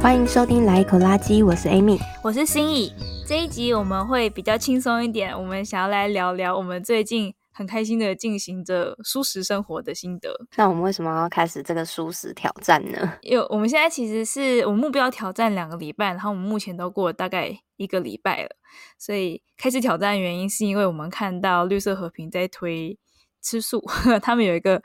欢迎收听《来一口垃圾》，我是 Amy，我是心怡。这一集我们会比较轻松一点，我们想要来聊聊我们最近很开心的进行着蔬食生活的心得。那我们为什么要开始这个蔬食挑战呢？因为我们现在其实是我们目标挑战两个礼拜，然后我们目前都过了大概一个礼拜了，所以开始挑战的原因是因为我们看到绿色和平在推吃素，他们有一个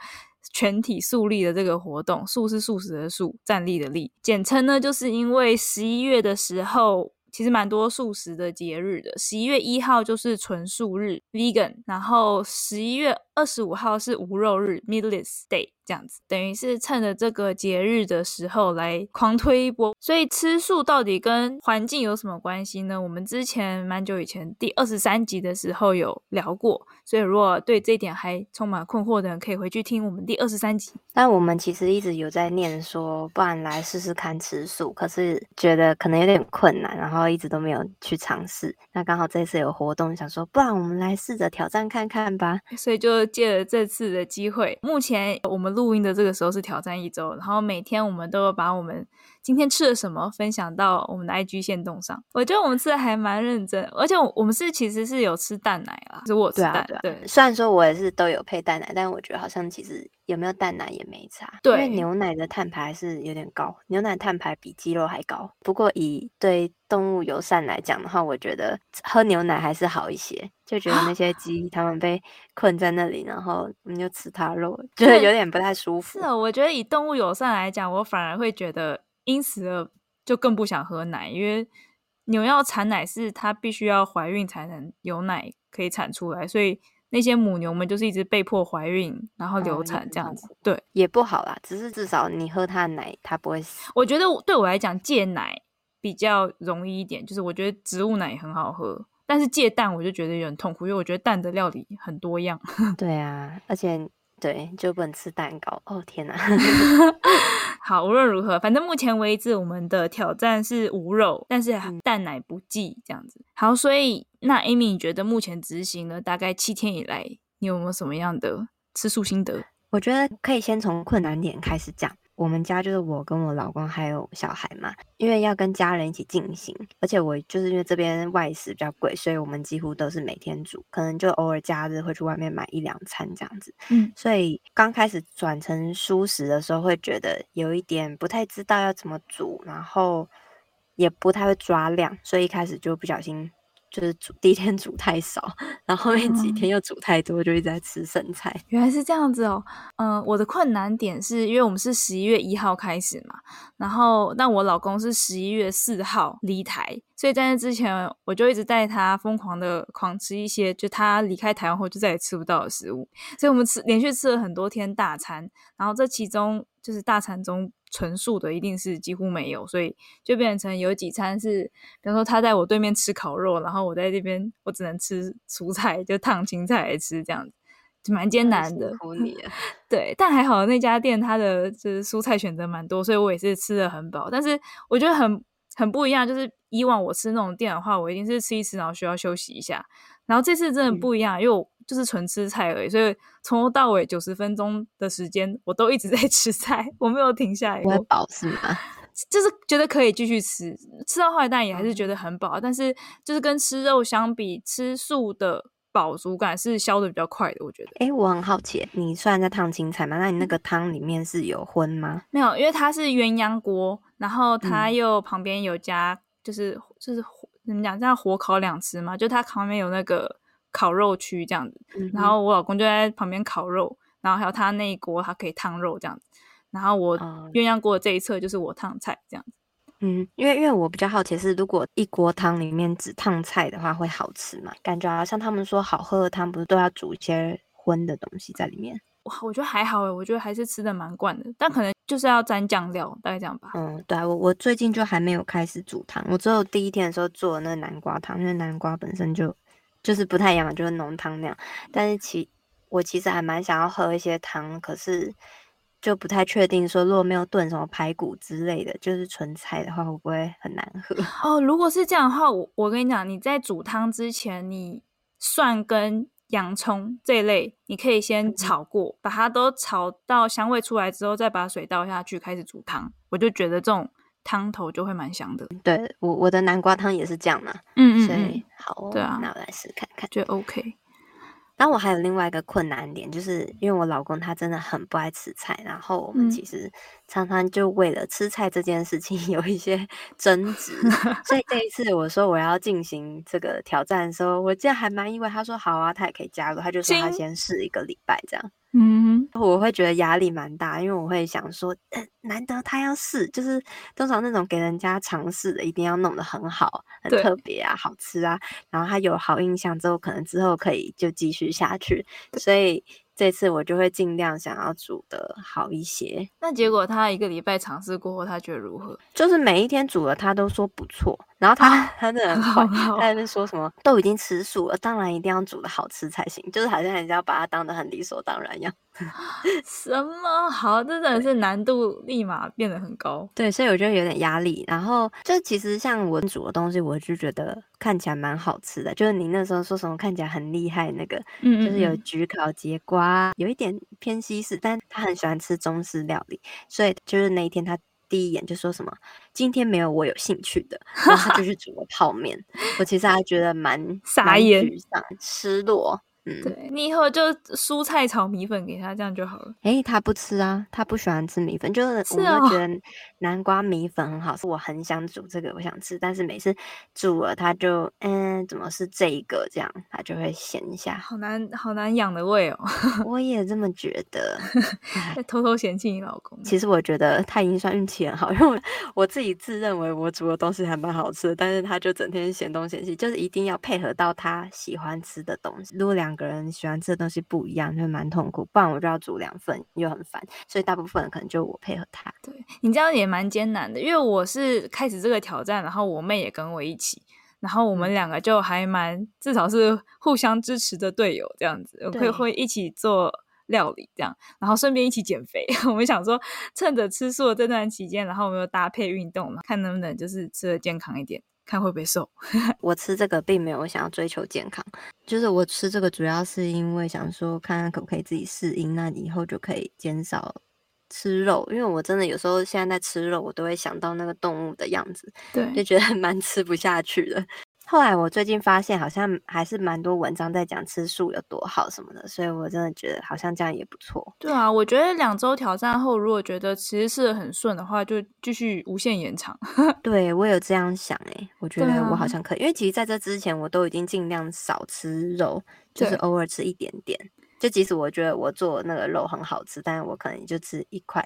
全体素立的这个活动，素是素食的素，站立的立，简称呢，就是因为十一月的时候。其实蛮多素食的节日的，十一月一号就是纯素日 （vegan），然后十一月二十五号是无肉日 （meatless day）。这样子，等于是趁着这个节日的时候来狂推一波。所以吃素到底跟环境有什么关系呢？我们之前蛮久以前第二十三集的时候有聊过。所以如果对这一点还充满困惑的人，可以回去听我们第二十三集。但我们其实一直有在念说，不然来试试看吃素，可是觉得可能有点困难，然后一直都没有去尝试。那刚好这次有活动，想说不然我们来试着挑战看看吧。所以就借了这次的机会，目前我们。录音的这个时候是挑战一周，然后每天我们都要把我们今天吃了什么分享到我们的 IG 限动上。我觉得我们吃的还蛮认真，而且我们是其实是有吃蛋奶啦，是我吃蛋奶。对，啊对，啊、对，虽然说我也是都有配蛋奶，但我觉得好像其实有没有蛋奶也没差。对，因为牛奶的碳排是有点高，牛奶碳排比鸡肉还高。不过以对动物友善来讲的话，我觉得喝牛奶还是好一些。就觉得那些鸡它们被困在那里，然后我们就吃它肉，觉得有点不太舒服。是啊，我觉得以动物友善来讲，我反而会觉得。因此而，就更不想喝奶，因为牛要产奶是它必须要怀孕才能有奶可以产出来，所以那些母牛们就是一直被迫怀孕，然后流产这样子，哦、对，也不好啦。只是至少你喝它的奶，它不会死。我觉得对我来讲戒奶比较容易一点，就是我觉得植物奶也很好喝，但是戒蛋我就觉得有点痛苦，因为我觉得蛋的料理很多样。对啊，而且。对，就不能吃蛋糕。哦天哪！好，无论如何，反正目前为止我们的挑战是无肉，但是蛋奶不忌这样子。好，所以那 Amy，你觉得目前执行了大概七天以来，你有没有什么样的吃素心得？我觉得可以先从困难点开始讲。我们家就是我跟我老公还有小孩嘛，因为要跟家人一起进行，而且我就是因为这边外食比较贵，所以我们几乎都是每天煮，可能就偶尔假日会去外面买一两餐这样子。嗯，所以刚开始转成蔬食的时候，会觉得有一点不太知道要怎么煮，然后也不太会抓量，所以一开始就不小心。就是煮第一天煮太少，然后后面几天又煮太多，嗯、就一直在吃剩菜。原来是这样子哦。嗯，我的困难点是因为我们是十一月一号开始嘛，然后但我老公是十一月四号离台，所以在那之前我就一直带他疯狂的狂吃一些，就他离开台湾后就再也吃不到的食物。所以我们吃连续吃了很多天大餐，然后这其中就是大餐中。纯素的一定是几乎没有，所以就变成有几餐是，比方说他在我对面吃烤肉，然后我在这边我只能吃蔬菜，就烫青菜来吃，这样子就蛮艰难的。对，但还好那家店它的就是蔬菜选择蛮多，所以我也是吃的很饱。但是我觉得很很不一样，就是以往我吃那种店的话，我一定是吃一吃，然后需要休息一下。然后这次真的不一样，嗯、因为我就是纯吃菜而已，所以从头到尾九十分钟的时间，我都一直在 吃菜，我没有停下来过。我饱是吗？就是觉得可以继续吃，吃到后来当然也还是觉得很饱，嗯、但是就是跟吃肉相比，吃素的饱足感是消的比较快的，我觉得。哎，我很好奇，你虽然在烫青菜嘛，那你那个汤里面是有荤吗？没有，因为它是鸳鸯锅，然后他又旁边有加，就是、嗯、就是。怎么讲？这样火烤两次嘛，就他旁边有那个烤肉区这样子，嗯、然后我老公就在旁边烤肉，然后还有他那一锅他可以烫肉这样子，然后我鸳鸯锅的这一侧就是我烫菜这样子。嗯，因为因为我比较好奇是，如果一锅汤里面只烫菜的话，会好吃吗？感觉好像他们说好喝的汤不是都要煮一些荤的东西在里面？哇，我觉得还好诶，我觉得还是吃的蛮惯的，但可能就是要沾酱料，大概这样吧。嗯，对啊，我我最近就还没有开始煮汤，我只有第一天的时候做那个南瓜汤，因为南瓜本身就就是不太一样，就是浓汤那样。但是其我其实还蛮想要喝一些汤，可是就不太确定说，如果没有炖什么排骨之类的，就是纯菜的话，会不会很难喝？哦，如果是这样的话，我我跟你讲，你在煮汤之前，你蒜跟洋葱这一类，你可以先炒过，嗯、把它都炒到香味出来之后，再把水倒下去开始煮汤。我就觉得这种汤头就会蛮香的。对，我我的南瓜汤也是这样嘛。嗯，嗯嗯，所以好、哦，对啊，那我来试看看，就 OK。但我还有另外一个困难点，就是因为我老公他真的很不爱吃菜，然后我们其实常常就为了吃菜这件事情 有一些争执。所以这一次我说我要进行这个挑战的时候，我竟然还蛮意外。他说好啊，他也可以加入，他就说他先试一个礼拜这样。嗯，我会觉得压力蛮大，因为我会想说，呃，难得他要试，就是通常那种给人家尝试的，一定要弄得很好，很特别啊，好吃啊，然后他有好印象之后，可能之后可以就继续下去，所以。这次我就会尽量想要煮的好一些。那结果他一个礼拜尝试过后，他觉得如何？就是每一天煮了，他都说不错。然后他、啊、他真的很坏，他在那边说什么都已经吃素了，当然一定要煮的好吃才行。就是好像人家把他当得很理所当然一样。什么好？这真的是难度立马变得很高。对，所以我觉得有点压力。然后就其实像我煮的东西，我就觉得看起来蛮好吃的。就是你那时候说什么看起来很厉害那个，嗯，嗯，嗯，就是有焗烤节瓜，有一点偏西式，但他很喜欢吃中式料理，所以就是那一天他第一眼就说什么今天没有我有兴趣的，然后他就去煮了泡面。我其实还觉得蛮 傻眼、沮丧、失落。嗯，对，你以后就蔬菜炒米粉给他，这样就好了。诶、欸，他不吃啊，他不喜欢吃米粉，就是我会觉得南瓜米粉很好吃，我很想煮这个，我想吃，但是每次煮了他就嗯，怎么是这一个这样，他就会嫌一下。好难好难养的胃哦，我也这么觉得。偷偷嫌弃你老公，其实我觉得他已经算运气很好，因为我自己自认为我煮的东西还蛮好吃的，但是他就整天嫌东嫌西，就是一定要配合到他喜欢吃的东西。如果两个人喜欢吃的东西不一样，就蛮痛苦。不然我就要煮两份，又很烦。所以大部分可能就我配合他。对，你这样也蛮艰难的，因为我是开始这个挑战，然后我妹也跟我一起，然后我们两个就还蛮至少是互相支持的队友这样子，我会会一起做料理这样，然后顺便一起减肥。我们想说，趁着吃素的这段期间，然后我们又搭配运动，看能不能就是吃的健康一点。看会不会瘦？我吃这个并没有想要追求健康，就是我吃这个主要是因为想说看看可不可以自己适应，那以后就可以减少吃肉。因为我真的有时候现在在吃肉，我都会想到那个动物的样子，对，就觉得 蛮吃不下去的。后来我最近发现，好像还是蛮多文章在讲吃素有多好什么的，所以我真的觉得好像这样也不错。对啊，我觉得两周挑战后，如果觉得其实是很顺的话，就继续无限延长。对，我有这样想诶，我觉得我好像可以，啊、因为其实在这之前我都已经尽量少吃肉，就是偶尔吃一点点。就即使我觉得我做那个肉很好吃，但是我可能就吃一块。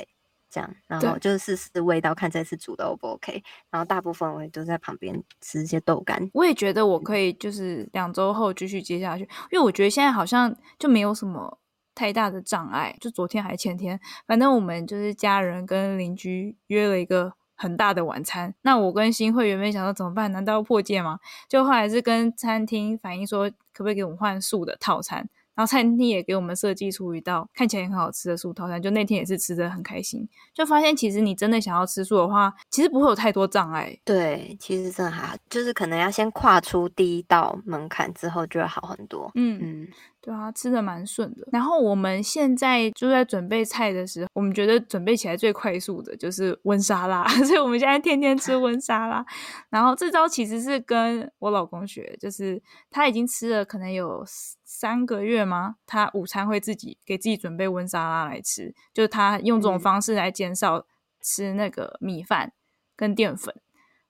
这样，然后就是试试味道，看这次煮的 O 不 OK。然后大部分我也都在旁边吃一些豆干。我也觉得我可以，就是两周后继续接下去，因为我觉得现在好像就没有什么太大的障碍。就昨天还前天，反正我们就是家人跟邻居约了一个很大的晚餐。那我跟新会原本想说怎么办？难道要破戒吗？就后来是跟餐厅反映说，可不可以给我们换素的套餐。然后餐厅也给我们设计出一道看起来很好吃的素套餐，就那天也是吃的很开心。就发现其实你真的想要吃素的话，其实不会有太多障碍。对，其实真的还好，就是可能要先跨出第一道门槛之后，就会好很多。嗯嗯。对啊，吃的蛮顺的。然后我们现在就在准备菜的时候，我们觉得准备起来最快速的就是温沙拉，所以我们现在天天吃温沙拉。然后这招其实是跟我老公学，就是他已经吃了可能有三个月吗？他午餐会自己给自己准备温沙拉来吃，就是他用这种方式来减少吃那个米饭跟淀粉。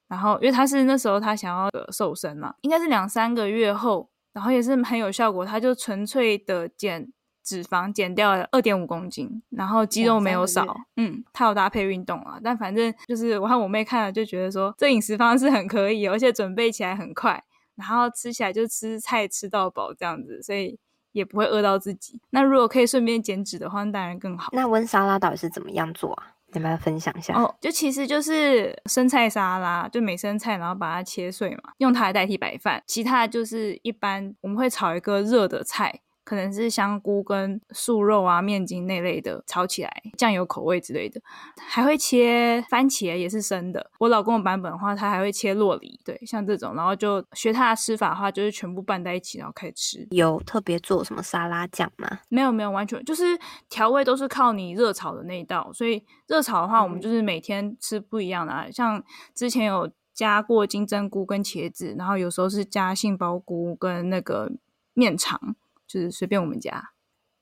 然后因为他是那时候他想要的瘦身嘛，应该是两三个月后。然后也是很有效果，他就纯粹的减脂肪，减掉了二点五公斤，然后肌肉没有少。嗯，他有搭配运动啊，但反正就是我和我妹看了就觉得说，这饮食方式很可以，而且准备起来很快，然后吃起来就吃菜吃到饱这样子，所以也不会饿到自己。那如果可以顺便减脂的话，那当然更好。那温莎拉到底是怎么样做啊？你们来分享一下哦，就其实就是生菜沙拉，就美生菜，然后把它切碎嘛，用它来代替白饭。其他就是一般我们会炒一个热的菜，可能是香菇跟素肉啊、面筋那类的炒起来，酱油口味之类的，还会切番茄也是生的。我老公的版本的话，他还会切洛梨，对，像这种，然后就学他的吃法的话，就是全部拌在一起，然后开始吃。有特别做什么沙拉酱吗？没有，没有，完全就是调味都是靠你热炒的那一道，所以热炒的话，我们就是每天吃不一样的啊，嗯、像之前有。加过金针菇跟茄子，然后有时候是加杏鲍菇跟那个面肠，就是随便我们家。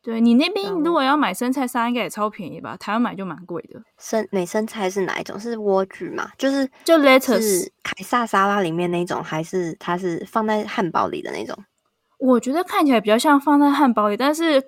对，你那边如果要买生菜沙拉，应该也超便宜吧？台湾买就蛮贵的。生美生菜是哪一种？是莴苣嘛？就是就 lettuce 凯撒沙拉里面那种，还是它是放在汉堡里的那种？我觉得看起来比较像放在汉堡里，但是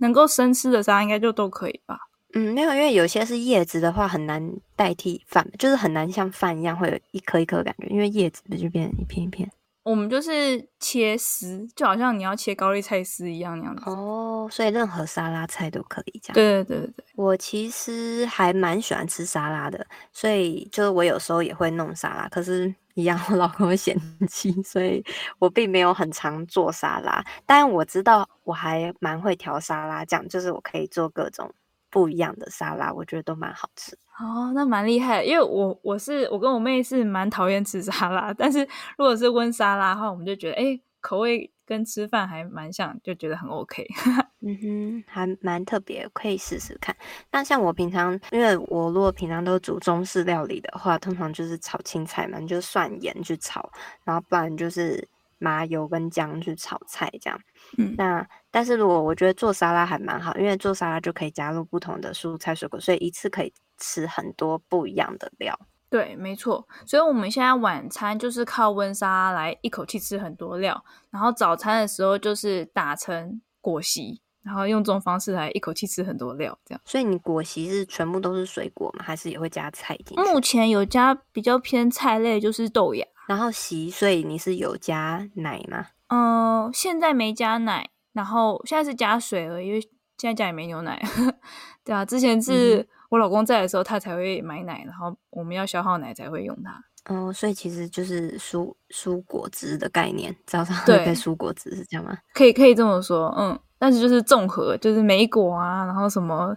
能够生吃的沙拉应该就都可以吧。嗯，没有，因为有些是叶子的话很难代替饭，就是很难像饭一样会有一颗一颗的感觉，因为叶子的就变成一片一片。我们就是切丝，就好像你要切高丽菜丝一样那样子。哦，所以任何沙拉菜都可以这样。对对对对，我其实还蛮喜欢吃沙拉的，所以就是我有时候也会弄沙拉，可是一样我老公会嫌弃，所以我并没有很常做沙拉。但我知道我还蛮会调沙拉酱，就是我可以做各种。不一样的沙拉，我觉得都蛮好吃哦，那蛮厉害。因为我我是我跟我妹是蛮讨厌吃沙拉，但是如果是温沙拉的话，我们就觉得哎，口味跟吃饭还蛮像，就觉得很 OK。嗯哼，还蛮特别，可以试试看。那像我平常，因为我如果平常都煮中式料理的话，通常就是炒青菜嘛，就蒜盐去炒，然后不然就是。麻油跟姜去炒菜，这样。嗯，那但是如果我觉得做沙拉还蛮好，因为做沙拉就可以加入不同的蔬菜水果，所以一次可以吃很多不一样的料。对，没错。所以我们现在晚餐就是靠温沙拉来一口气吃很多料，然后早餐的时候就是打成果昔，然后用这种方式来一口气吃很多料，这样。所以你果昔是全部都是水果吗？还是也会加菜进去？目前有加比较偏菜类，就是豆芽。然后洗，所以你是有加奶吗？嗯、呃，现在没加奶，然后现在是加水了，因为现在家里没牛奶。对啊，之前是我老公在的时候，他才会买奶，然后我们要消耗奶才会用它。哦，所以其实就是蔬蔬果汁的概念，早上喝杯蔬果汁是这样吗？可以可以这么说，嗯，但是就是综合，就是莓果啊，然后什么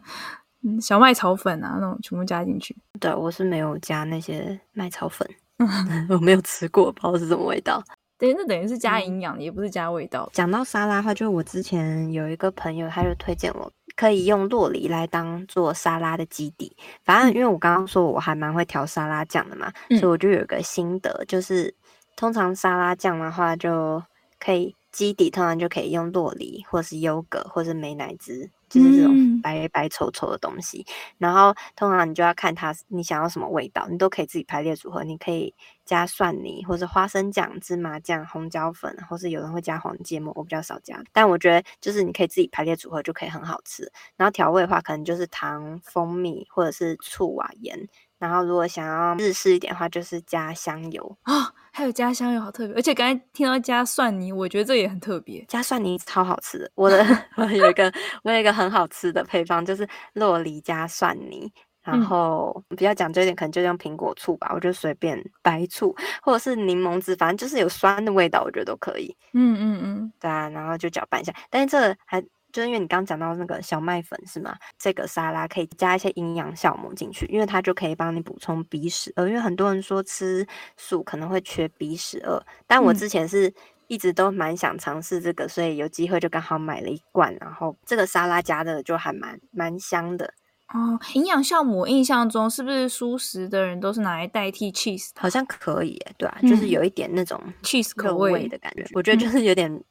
嗯小麦草粉啊那种全部加进去。对，我是没有加那些麦草粉。我没有吃过，不知道是什么味道。对，那等于是加营养，嗯、也不是加味道。讲到沙拉的话，就我之前有一个朋友，他就推荐我可以用洛梨来当做沙拉的基底。反正因为我刚刚说我还蛮会调沙拉酱的嘛，嗯、所以我就有一个心得，就是通常沙拉酱的话就可以基底，通常就可以用洛梨，或是优格，或是美乃滋。就是这种白白丑丑的东西，嗯、然后通常你就要看它，你想要什么味道，你都可以自己排列组合。你可以加蒜泥，或者花生酱、芝麻酱、红椒粉，或是有人会加黄芥末，我比较少加。但我觉得就是你可以自己排列组合就可以很好吃。然后调味的话，可能就是糖、蜂蜜或者是醋啊盐。然后如果想要日式一点的话，就是加香油啊。还有加香油好特别，而且刚才听到加蒜泥，我觉得这也很特别。加蒜泥超好吃的，我的 我有一个我有一个很好吃的配方，就是洛梨加蒜泥，然后比较讲究一点，可能就用苹果醋吧，我就随便白醋或者是柠檬汁，反正就是有酸的味道，我觉得都可以。嗯嗯嗯，对啊，然后就搅拌一下，但是这个还。就是因为你刚刚讲到那个小麦粉是吗？这个沙拉可以加一些营养酵母进去，因为它就可以帮你补充 B 十二。因为很多人说吃素可能会缺 B 十二，但我之前是一直都蛮想尝试这个，嗯、所以有机会就刚好买了一罐，然后这个沙拉加的就还蛮蛮香的。哦，营养酵母印象中是不是素食的人都是拿来代替 cheese？好像可以，对啊，嗯、就是有一点那种 cheese 口味的感觉，我觉得就是有点。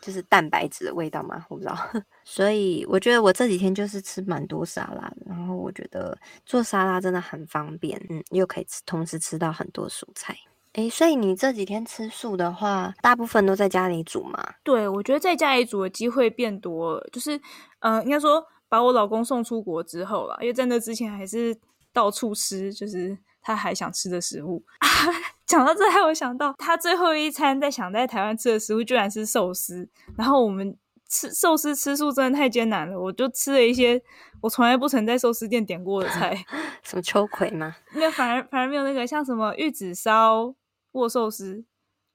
就是蛋白质的味道嘛？我不知道，所以我觉得我这几天就是吃蛮多沙拉的，然后我觉得做沙拉真的很方便，嗯，又可以吃，同时吃到很多蔬菜。诶，所以你这几天吃素的话，大部分都在家里煮吗？对，我觉得在家里煮的机会变多了，就是，呃，应该说把我老公送出国之后啦，因为在那之前还是到处吃，就是。他还想吃的食物啊！讲到这，还有想到他最后一餐在想在台湾吃的食物，居然是寿司。然后我们吃寿司吃素真的太艰难了，我就吃了一些我从来不曾在寿司店点过的菜，什么秋葵吗？那反而反而没有那个像什么玉子烧握寿司，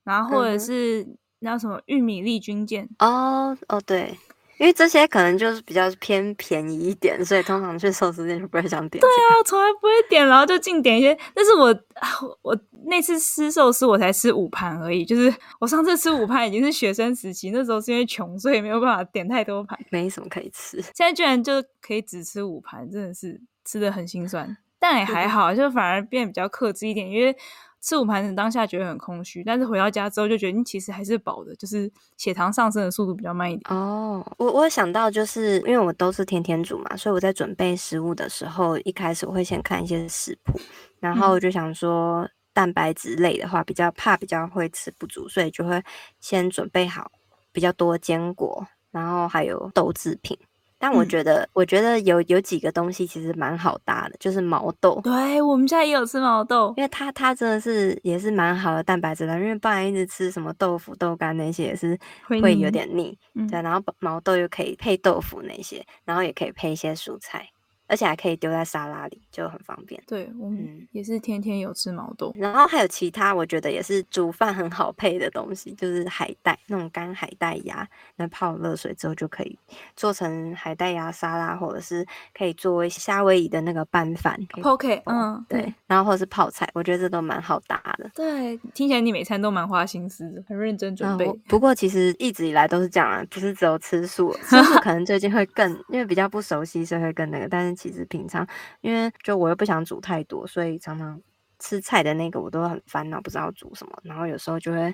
然后或者是那什么玉米粒军舰哦哦对，因为这些可能就是比较偏便宜一点，所以通常去寿司店就不会想点、这个。对啊，从来不会点，然后就净点一些。但是我我那次吃寿司我才吃五盘而已，就是我上次吃五盘已经是学生时期，那时候是因为穷，所以没有办法点太多盘，没什么可以吃。现在居然就可以只吃五盘，真的是吃的很心酸。但也还好，就反而变得比较克制一点，因为。吃五盘子当下觉得很空虚，但是回到家之后就觉得你其实还是饱的，就是血糖上升的速度比较慢一点。哦，我我想到就是因为我都是天天煮嘛，所以我在准备食物的时候，一开始我会先看一些食谱，然后我就想说蛋白质类的话比较怕比较会吃不足，所以就会先准备好比较多坚果，然后还有豆制品。但我觉得，嗯、我觉得有有几个东西其实蛮好搭的，就是毛豆。对，我们家也有吃毛豆，因为它它真的是也是蛮好的蛋白质的，因为不然一直吃什么豆腐、豆干那些也是会有点腻。嗯、对，然后毛豆又可以配豆腐那些，然后也可以配一些蔬菜。而且还可以丢在沙拉里，就很方便。对，我们也是天天有吃毛豆。嗯，然后还有其他，我觉得也是煮饭很好配的东西，就是海带那种干海带芽，那泡热水之后就可以做成海带芽沙拉，或者是可以作为夏威夷的那个拌饭。OK，嗯，对。然后或者是泡菜，我觉得这都蛮好搭的。对，听起来你每餐都蛮花心思的，很认真准备。嗯，不过其实一直以来都是这样啊，不是只有吃素，吃素可能最近会更，因为比较不熟悉，所以会更那个，但是。其实平常，因为就我又不想煮太多，所以常常吃菜的那个我都很烦恼，不知道煮什么。然后有时候就会。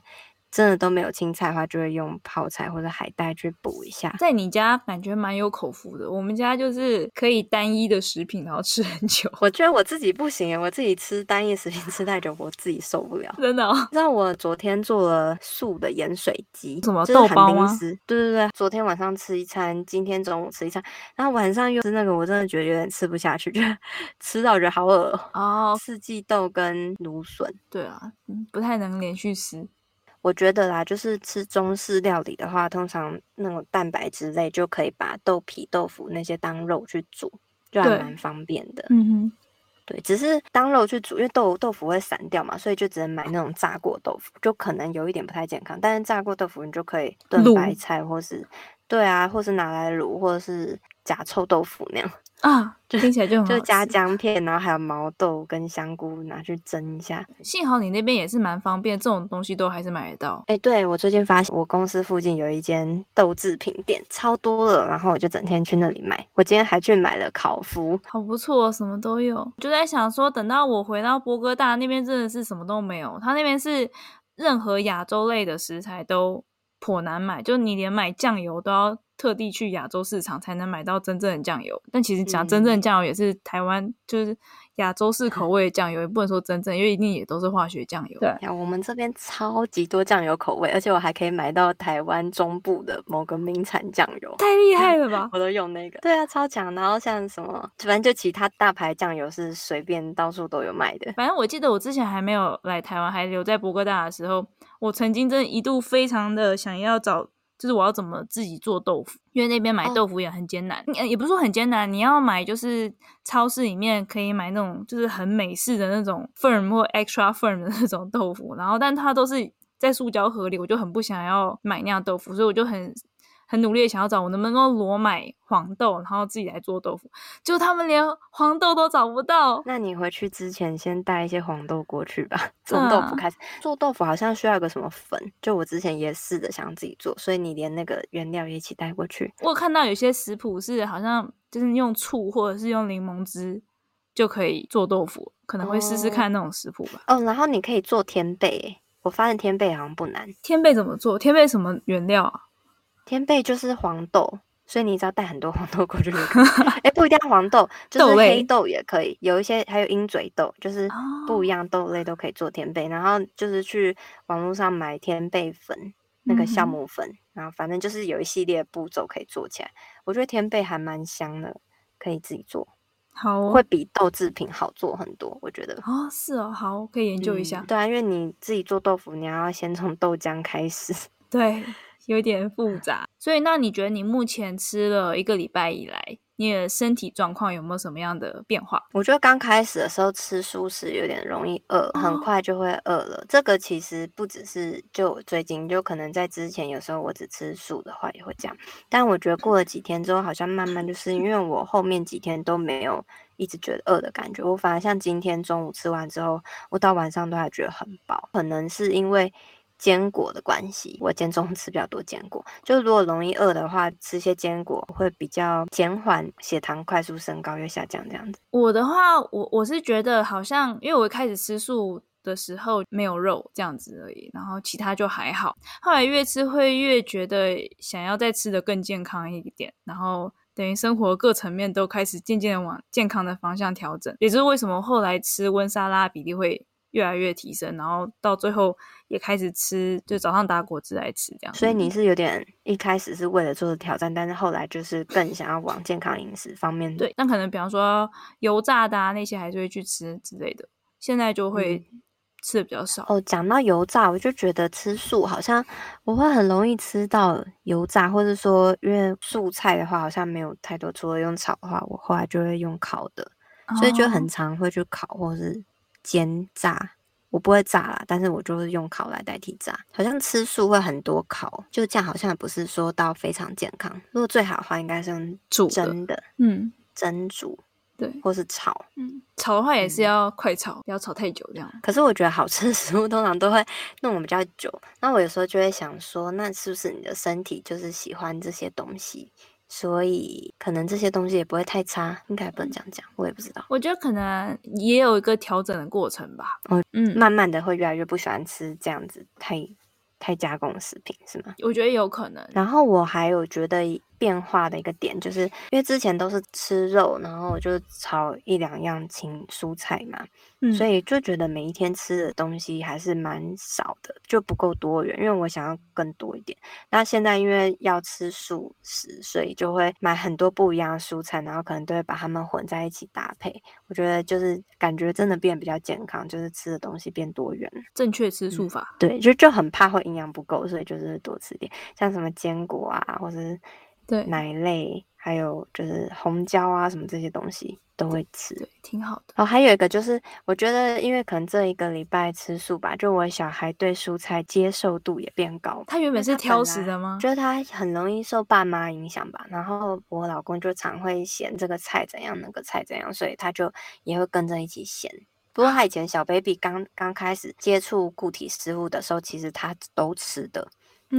真的都没有青菜的话，就会用泡菜或者海带去补一下。在你家感觉蛮有口福的，我们家就是可以单一的食品，然后吃很久。我觉得我自己不行，我自己吃单一食品吃太久，我自己受不了。真的、哦？你知道我昨天做了素的盐水鸡，什么豆包吗？对对对，昨天晚上吃一餐，今天中午吃一餐，然后晚上又吃那个，我真的觉得有点吃不下去，就 吃到我觉得好饿哦。四季豆跟芦笋，对啊，不太能连续吃。我觉得啦，就是吃中式料理的话，通常那种蛋白质类就可以把豆皮、豆腐那些当肉去煮，就还蛮方便的。嗯哼，对，只是当肉去煮，因为豆豆腐会散掉嘛，所以就只能买那种炸过豆腐，就可能有一点不太健康。但是炸过豆腐你就可以炖白菜，或是对啊，或是拿来卤，或者是夹臭豆腐那样。啊，就听起来就很好，就加姜片，然后还有毛豆跟香菇拿去蒸一下。幸好你那边也是蛮方便，这种东西都还是买得到。哎、欸，对，我最近发现我公司附近有一间豆制品店，超多了，然后我就整天去那里买。我今天还去买了烤麸，好不错，什么都有。就在想说，等到我回到波哥大那边，真的是什么都没有。他那边是任何亚洲类的食材都颇难买，就你连买酱油都要。特地去亚洲市场才能买到真正的酱油，但其实讲真正的酱油也是台湾，就是亚洲式口味的酱油，也不能说真正，因为一定也都是化学酱油。对，我们这边超级多酱油口味，而且我还可以买到台湾中部的某个名产酱油，太厉害了吧！我都用那个。对啊，超强。然后像什么，反正就其他大牌酱油是随便到处都有卖的。反正我记得我之前还没有来台湾，还留在波哥大的时候，我曾经真的一度非常的想要找。就是我要怎么自己做豆腐，因为那边买豆腐也很艰难，哦、也不是说很艰难，你要买就是超市里面可以买那种就是很美式的那种 firm 或 extra firm 的那种豆腐，然后但它都是在塑胶盒里，我就很不想要买那样豆腐，所以我就很。很努力的想要找我能不能够裸买黄豆，然后自己来做豆腐，就他们连黄豆都找不到。那你回去之前先带一些黄豆过去吧。从豆腐开始、啊、做豆腐，好像需要一个什么粉，就我之前也试着想自己做，所以你连那个原料也一起带过去。我看到有些食谱是好像就是用醋或者是用柠檬汁就可以做豆腐，可能会试试看那种食谱吧。哦，然后你可以做天贝，我发现天贝好像不难。天贝怎么做？天贝什么原料啊？天贝就是黄豆，所以你只要带很多黄豆过去就可以。哎、欸，不一定要黄豆，就是黑豆也可以。有一些还有鹰嘴豆，就是不一样豆类都可以做天贝。然后就是去网络上买天贝粉，那个酵母粉，嗯、然后反正就是有一系列步骤可以做起来。我觉得天贝还蛮香的，可以自己做，好、哦，会比豆制品好做很多。我觉得哦，是哦，好，可以研究一下。嗯、对啊，因为你自己做豆腐，你要先从豆浆开始。对。有点复杂，所以那你觉得你目前吃了一个礼拜以来，你的身体状况有没有什么样的变化？我觉得刚开始的时候吃素食有点容易饿，很快就会饿了。哦、这个其实不只是就最近，就可能在之前有时候我只吃素的话也会这样。但我觉得过了几天之后，好像慢慢就是因为我后面几天都没有一直觉得饿的感觉，我反而像今天中午吃完之后，我到晚上都还觉得很饱，可能是因为。坚果的关系，我今天中午吃比较多坚果。就如果容易饿的话，吃些坚果会比较减缓血糖快速升高又下降这样子。我的话，我我是觉得好像，因为我开始吃素的时候没有肉这样子而已，然后其他就还好。后来越吃会越觉得想要再吃得更健康一点，然后等于生活各层面都开始渐渐的往健康的方向调整。也就是为什么后来吃温沙拉比例会越来越提升，然后到最后也开始吃，就早上打果汁来吃这样。所以你是有点一开始是为了做挑战，但是后来就是更想要往健康饮食方面。对，那可能比方说油炸的啊那些还是会去吃之类的，现在就会吃的比较少。嗯、哦，讲到油炸，我就觉得吃素好像我会很容易吃到油炸，或者说因为素菜的话好像没有太多，除了用炒的话，我后来就会用烤的，所以就很常会去烤或是。煎炸，我不会炸啦，但是我就是用烤来代替炸。好像吃素会很多烤，就这样好像也不是说到非常健康。如果最好的话，应该是用煮蒸的，嗯，蒸煮，对，或是炒，嗯，炒的话也是要快炒，不要炒太久这样。可是我觉得好吃的食物通常都会弄得比较久，那我有时候就会想说，那是不是你的身体就是喜欢这些东西？所以可能这些东西也不会太差，应该不能这样讲，我也不知道。我觉得可能也有一个调整的过程吧。嗯嗯，慢慢的会越来越不喜欢吃这样子太太加工的食品，是吗？我觉得有可能。然后我还有觉得变化的一个点，就是因为之前都是吃肉，然后就炒一两样青蔬菜嘛。所以就觉得每一天吃的东西还是蛮少的，就不够多元。因为我想要更多一点。那现在因为要吃素食，所以就会买很多不一样的蔬菜，然后可能都会把它们混在一起搭配。我觉得就是感觉真的变比较健康，就是吃的东西变多元。正确吃素法。嗯，对，就就很怕会营养不够，所以就是多吃点，像什么坚果啊，或是对奶类，还有就是红椒啊什么这些东西。都会吃，对，挺好的。哦，还有一个就是，我觉得因为可能这一个礼拜吃素吧，就我小孩对蔬菜接受度也变高。他原本是挑食的吗？觉得他很容易受爸妈影响吧。然后我老公就常会嫌这个菜怎样，那个菜怎样，所以他就也会跟着一起嫌。不过他以前小 baby 刚刚开始接触固体食物的时候，其实他都吃的。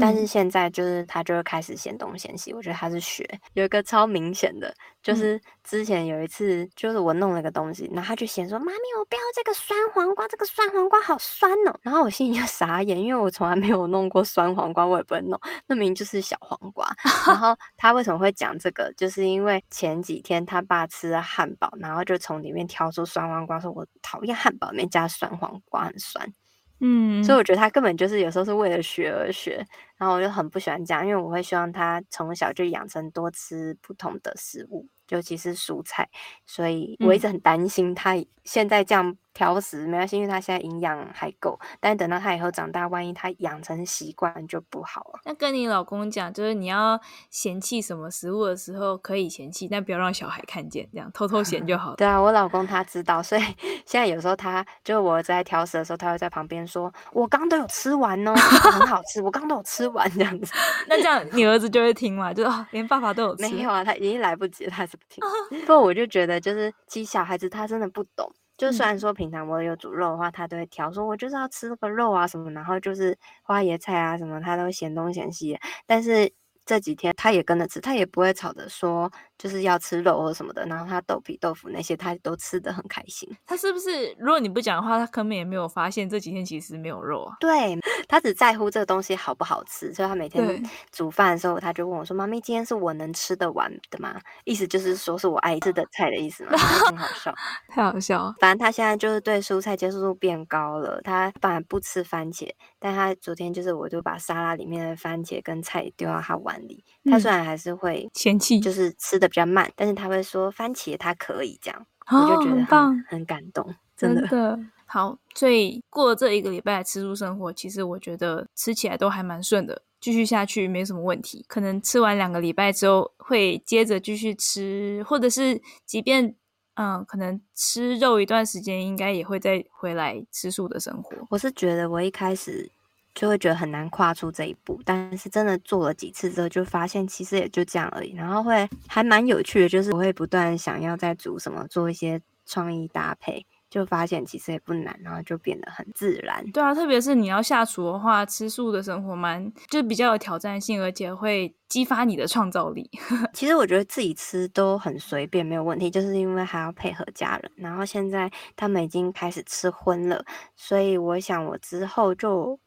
但是现在就是他就会开始嫌东嫌西，我觉得他是学有一个超明显的，就是之前有一次就是我弄了个东西，然后他就嫌说妈咪我不要这个酸黄瓜，这个酸黄瓜好酸哦，然后我心里就傻眼，因为我从来没有弄过酸黄瓜，我也不会弄，那明明就是小黄瓜。然 后他为什么会讲这个，就是因为前几天他爸吃了汉堡，然后就从里面挑出酸黄瓜，说我讨厌汉堡里面加酸黄瓜，很酸。嗯，所以我觉得他根本就是有时候是为了学而学，然后我就很不喜欢这样，因为我会希望他从小就养成多吃不同的食物，尤其是蔬菜，所以我一直很担心他现在这样。挑食没关系，因为他现在营养还够。但是等到他以后长大，万一他养成习惯就不好了。那跟你老公讲，就是你要嫌弃什么食物的时候可以嫌弃，但不要让小孩看见，这样偷偷嫌就好了。对啊，我老公他知道，所以 现在有时候他就我在挑食的时候，他会在旁边说：“我刚都有吃完哦，很好吃，我刚都有吃完。”这样子。那这样你儿子就会听嘛？就哦，连爸爸都有吃。没有啊，他已经来不及了，他是不听。不过我就觉得，就是其实小孩子他真的不懂。就虽然说平常我有煮肉的话，他都会挑，说我就是要吃这个肉啊什么，然后就是花椰菜啊什么，他都嫌东嫌西，但是。这几天他也跟着吃，他也不会吵着说就是要吃肉或什么的。然后他豆皮、豆腐那些他都吃的很开心。他是不是如果你不讲的话，他根本也没有发现这几天其实没有肉啊？对，他只在乎这个东西好不好吃，所以他每天煮饭的时候，他就问我说：“妈咪，今天是我能吃得完的吗？”意思就是说是我爱吃的菜的意思嘛，很好笑，太好笑了。反正他现在就是对蔬菜接受度变高了。他反而不吃番茄，但他昨天就是我就把沙拉里面的番茄跟菜丢到他碗里。他虽然还是会嫌弃，就是吃的比较慢，但是他会说番茄他可以这样，我就觉得很棒，很感动，真的。真的好，所以过了这一个礼拜的吃素生活，其实我觉得吃起来都还蛮顺的，继续下去没什么问题。可能吃完两个礼拜之后会接着继续吃，或者是即便嗯，可能吃肉一段时间，应该也会再回来吃素的生活。我是觉得我一开始就会觉得很难跨出这一步，但是真的做了几次之后，就发现其实也就这样而已。然后会还蛮有趣的，就是我会不断想要再煮什么，做一些创意搭配。就发现其实也不难，然后就变得很自然。对啊，特别是你要下厨的话，吃素的生活蛮就比较有挑战性，而且会激发你的创造力。其实我觉得自己吃都很随便，没有问题，就是因为还要配合家人。然后现在他们已经开始吃荤了，所以我想我之后就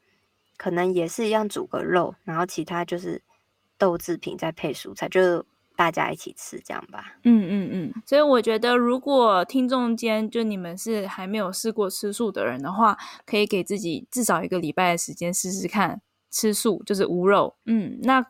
可能也是一样煮个肉，然后其他就是豆制品再配蔬菜，就。大家一起吃，这样吧。嗯嗯嗯。所以我觉得，如果听众间就你们是还没有试过吃素的人的话，可以给自己至少一个礼拜的时间试试看吃素，就是无肉。嗯，那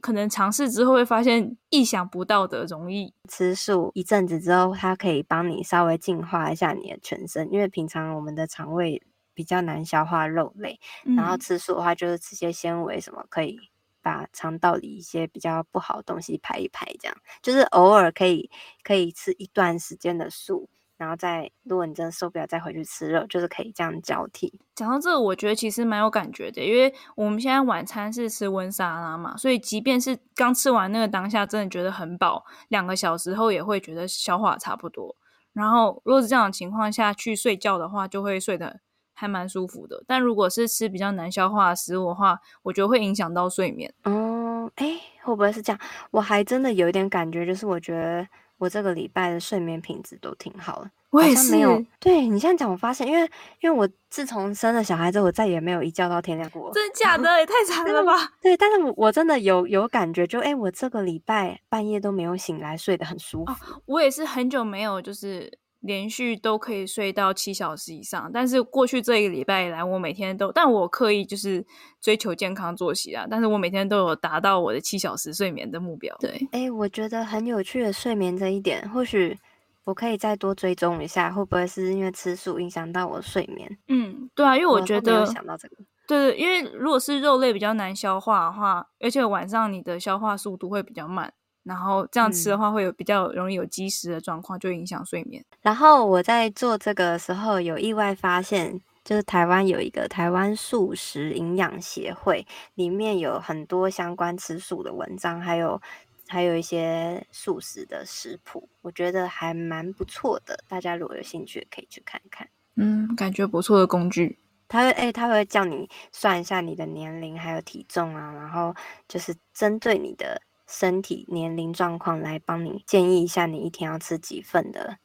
可能尝试之后会发现意想不到的容易。吃素一阵子之后，它可以帮你稍微净化一下你的全身，因为平常我们的肠胃比较难消化肉类，嗯、然后吃素的话就是吃些纤维什么可以。把肠道里一些比较不好的东西排一排，这样就是偶尔可以可以吃一段时间的素，然后再如果你真的受不了，再回去吃肉，就是可以这样交替。讲到这个，我觉得其实蛮有感觉的，因为我们现在晚餐是吃温沙拉嘛，所以即便是刚吃完那个当下，真的觉得很饱，两个小时后也会觉得消化差不多。然后如果是这样的情况下去睡觉的话，就会睡得。还蛮舒服的，但如果是吃比较难消化的食物的话，我觉得会影响到睡眠。哦，哎，会不会是这样？我还真的有一点感觉，就是我觉得我这个礼拜的睡眠品质都挺好的。我也是。没有，对你现在讲，我发现，因为因为我自从生了小孩之后，我再也没有一觉到天亮过。真的假的？也太惨了吧？对，但是我我真的有有感觉，就哎，我这个礼拜半夜都没有醒来，睡得很舒服。哦，我也是很久没有就是。连续都可以睡到七小时以上，但是过去这一个礼拜以来，我每天都，但我刻意就是追求健康作息啊，但是我每天都有达到我的七小时睡眠的目标。对，哎，我觉得很有趣的睡眠这一点，或许我可以再多追踪一下，会不会是因为吃素影响到我的睡眠？嗯，对啊，因为我觉得，我想到这个，对对，因为如果是肉类比较难消化的话，而且晚上你的消化速度会比较慢。然后这样吃的话，会有比较容易有积食的状况，就影响睡眠。然后我在做这个的时候，有意外发现，就是台湾有一个台湾素食营养协会，里面有很多相关吃素的文章，还有还有一些素食的食谱，我觉得还蛮不错的。大家如果有兴趣，可以去看看。嗯，感觉不错的工具。他会哎，他会叫你算一下你的年龄还有体重啊，然后就是针对你的。身体年龄状况来帮你建议一下，你一天要吃几份的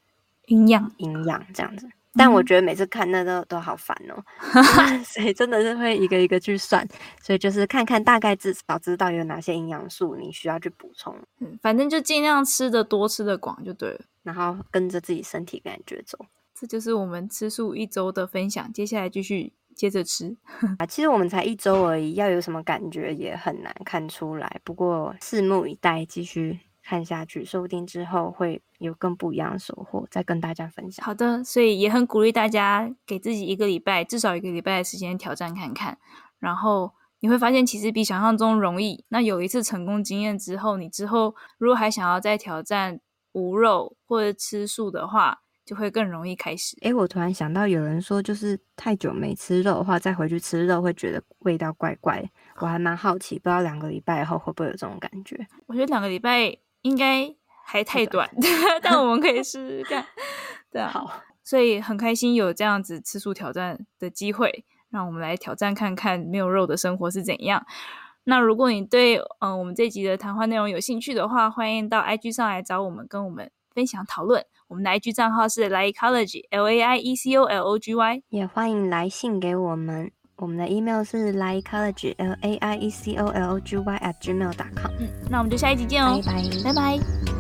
营养营养这样子。但我觉得每次看那都都好烦哦，所以真的是会一个一个去算。所以就是看看大概至少知道有哪些营养素你需要去补充。嗯，反正就尽量吃的多，吃的广就对了。然后跟着自己身体感觉走。这就是我们吃素一周的分享。接下来继续。接着吃 啊，其实我们才一周而已，要有什么感觉也很难看出来。不过拭目以待，继续看下去，说不定之后会有更不一样的收获，再跟大家分享。好的，所以也很鼓励大家给自己一个礼拜，至少一个礼拜的时间挑战看看，然后你会发现其实比想象中容易。那有一次成功经验之后，你之后如果还想要再挑战无肉或者吃素的话，就会更容易开始。诶，我突然想到，有人说就是太久没吃肉的话，再回去吃肉会觉得味道怪怪。我还蛮好奇，不知道两个礼拜以后会不会有这种感觉？我觉得两个礼拜应该还太短，但我们可以试试看。对啊，好，所以很开心有这样子吃素挑战的机会，让我们来挑战看看没有肉的生活是怎样。那如果你对嗯、呃、我们这集的谈话内容有兴趣的话，欢迎到 IG 上来找我们，跟我们分享讨论。我们的 IG 账号是 Laiecology，L A I E C O L O G Y，也欢迎来信给我们。我们的 email 是 Laiecology，L A I E C O L O G Y at gmail dot com。嗯，那我们就下一集见哦，拜拜，拜拜。